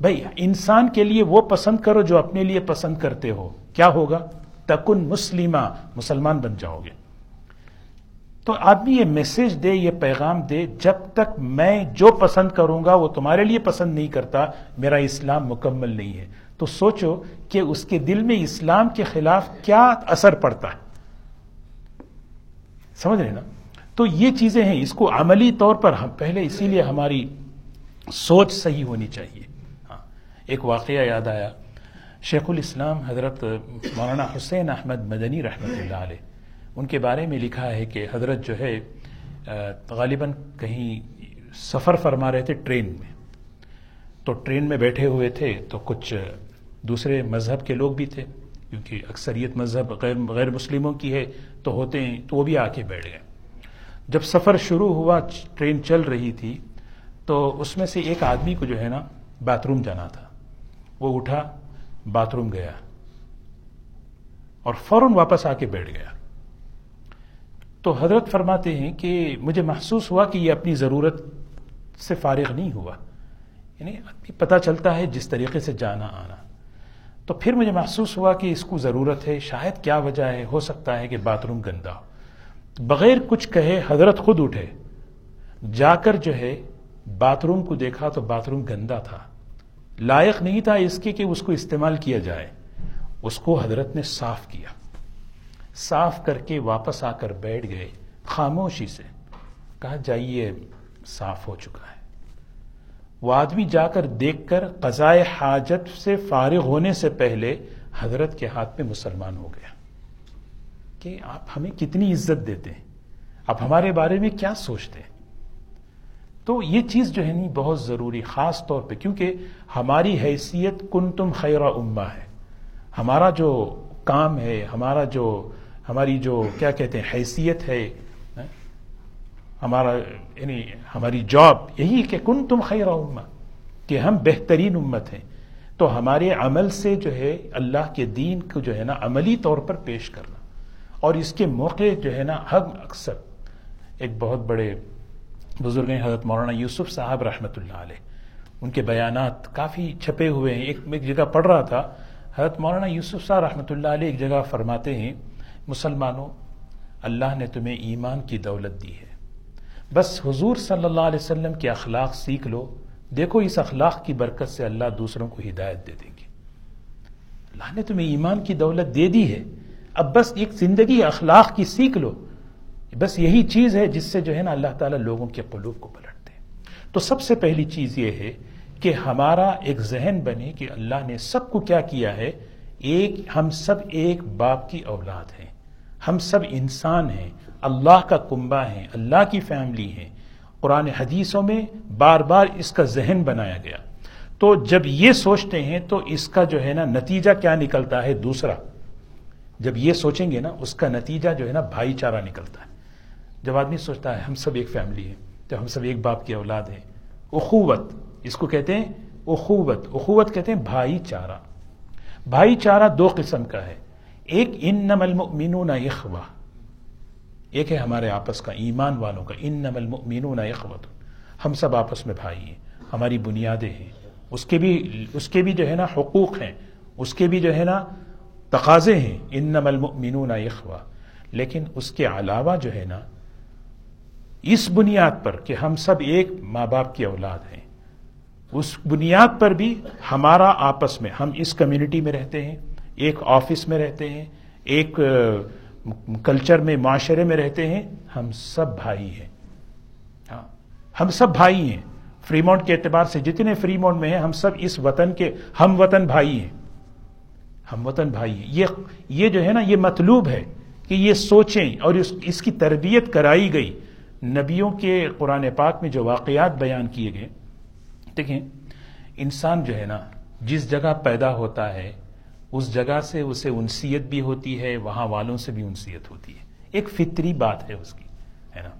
بھائی، انسان کے لیے وہ پسند کرو جو اپنے لیے پسند کرتے ہو۔ کیا ہوگا؟ تکن مسلمہ، مسلمان بن جاؤ گے۔ تو آدمی یہ میسج دے، یہ پیغام دے، جب تک میں جو پسند کروں گا، وہ تمہارے لیے پسند نہیں کرتا، میرا اسلام مکمل نہیں ہے۔ تو سوچو کہ اس کے دل میں اسلام کے خلاف کیا اثر پڑتا ہے۔ سمجھ رہے نا؟ تو یہ چیزیں ہیں، اس کو عملی طور پر ہم پہلے اسی لیے ہماری سوچ صحیح ہونی چاہیے۔ ایک واقعہ یاد آیا۔ شیخ الاسلام حضرت مولانا حسین احمد مدنی رحمۃ اللہ علیہ، ان کے بارے میں لکھا ہے کہ حضرت جو ہے غالباً کہیں سفر فرما رہے تھے ٹرین میں۔ تو ٹرین میں بیٹھے ہوئے تھے تو کچھ دوسرے مذہب کے لوگ بھی تھے، کیونکہ اکثریت مذہب غیر غیر مسلموں کی ہے، تو ہوتے ہیں، تو وہ بھی آ کے بیٹھ گئے۔ جب سفر شروع ہوا، ٹرین چل رہی تھی، تو اس میں سے ایک آدمی کو جو ہے نا، باتھ روم جانا تھا۔ وہ اٹھا، باتھ روم گیا اور فوراً واپس آ کے بیٹھ گیا۔ تو حضرت فرماتے ہیں کہ مجھے محسوس ہوا کہ یہ اپنی ضرورت سے فارغ نہیں ہوا۔ یعنی پتہ چلتا ہے جس طریقے سے جانا آنا۔ تو پھر مجھے محسوس ہوا کہ اس کو ضرورت ہے، شاید کیا وجہ ہے، ہو سکتا ہے کہ باتھ روم گندا ہو۔ بغیر کچھ کہے حضرت خود اٹھے۔ جا کر جو ہے باتھ روم کو دیکھا تو باتھ روم گندا تھا۔ لائق نہیں تھا اس کے کہ اس کو استعمال کیا جائے۔ اس کو حضرت نے صاف کیا۔ صاف کر کے واپس آ کر بیٹھ گئے خاموشی سے۔ کہا، جائیے، صاف ہو چکا ہے۔ وہ آدمی جا کر دیکھ کر قضائے حاجت سے فارغ ہونے سے پہلے حضرت کے ہاتھ میں مسلمان ہو گیا۔ کہ آپ ہمیں کتنی عزت دیتے ہیں؟ آپ ہمارے بارے میں کیا سوچتے ہیں؟ تو یہ چیز جو ہے نہیں، بہت ضروری، خاص طور پہ، کیونکہ ہماری حیثیت کن تم خیر اما ہے۔ ہمارا جو کام ہے، ہمارا جو، ہماری جو، کیا کہتے ہیں، حیثیت ہے ہمارا یعنی ہماری جاب، یہی کہ کن تم خیر امہ، کہ ہم بہترین امت ہیں۔ تو ہمارے عمل سے جو ہے، اللہ کے دین کو جو ہے نا، عملی طور پر پیش کرنا۔ اور اس کے موقع جو ہے نا ہم اکثر، ایک بہت بڑے بزرگ ہیں حضرت مولانا یوسف صاحب رحمۃ اللہ علیہ، ان کے بیانات کافی چھپے ہوئے ہیں۔ ایک ایک جگہ پڑھ رہا تھا، حضرت مولانا یوسف صاحب رحمۃ اللہ علیہ ایک جگہ فرماتے ہیں، مسلمانوں، اللہ نے تمہیں ایمان کی دولت دی ہے۔ بس حضور صلی اللہ علیہ وسلم کے اخلاق سیکھ لو، دیکھو اس اخلاق کی برکت سے اللہ دوسروں کو ہدایت دے دیں گے۔ اللہ نے تمہیں ایمان کی دولت دے دی ہے۔ اب بس ایک زندگی اخلاق کی سیکھ لو۔ بس یہی چیز ہے جس سے جو ہے نا اللہ تعالیٰ لوگوں کے قلوب کو پلٹتے ہیں۔ تو سب سے پہلی چیز یہ ہے کہ ہمارا ایک ذہن بنے کہ اللہ نے سب کو کیا کیا ہے۔ ایک، ہم سب ایک باپ کی اولاد ہیں۔ ہم سب انسان ہیں۔ اللہ کا کنبا ہیں۔ اللہ کی فیملی ہیں۔ قرآن حدیثوں میں بار بار اس کا ذہن بنایا گیا۔ تو جب یہ سوچتے ہیں تو اس کا جو ہے نا نتیجہ کیا نکلتا ہے؟ دوسرا۔ جب یہ سوچیں گے نا، اس کا نتیجہ جو ہے نا بھائی چارہ نکلتا ہے۔ جب آدمی سوچتا ہے ہم سب ایک فیملی ہے جب ہم سب ایک باپ کی اولاد ہیں، اخوت، اس کو کہتے ہیں اخوت اخوت کہتے ہیں بھائی چارہ۔ بھائی چارہ دو قسم کا ہے، ایک ان نمل مینون ایک ہے ہمارے آپس کا ایمان والوں کا ان نمل مینون اخوت۔ ہم سب آپس میں بھائی ہیں، ہماری بنیادیں ہیں۔ اس کے بھی، اس کے بھی جو ہے نا حقوق ہیں، اس کے بھی جو ہے نا تقاضے ہیں ان نمل مینون لیکن اس کے علاوہ جو ہے نا اس بنیاد پر کہ ہم سب ایک ماں باپ کی اولاد ہیں۔ اس بنیاد پر بھی ہمارا آپس میں، ہم اس کمیونٹی میں رہتے ہیں، ایک آفس میں رہتے ہیں، ایک کلچر میں، معاشرے میں رہتے ہیں۔ ہم سب بھائی ہیں۔ ہاں ہم سب بھائی ہیں۔ فری مونٹ کے اعتبار سے جتنے فری مونٹ میں ہیں، ہم سب اس وطن کے ہم وطن بھائی ہیں۔ ہم وطن بھائی ہیں۔ یہ یہ جو ہے نا، یہ مطلوب ہے کہ یہ سوچیں اور اس اس کی تربیت کرائی گئی۔ نبیوں کے قرآن پاک میں جو واقعات بیان کیے گئے، دیکھیں، انسان جو ہے نا، جس جگہ پیدا ہوتا ہے، اس جگہ سے اسے انسیت بھی ہوتی ہے، وہاں والوں سے بھی انسیت ہوتی ہے۔ ایک فطری بات ہے اس کی، ہے نا؟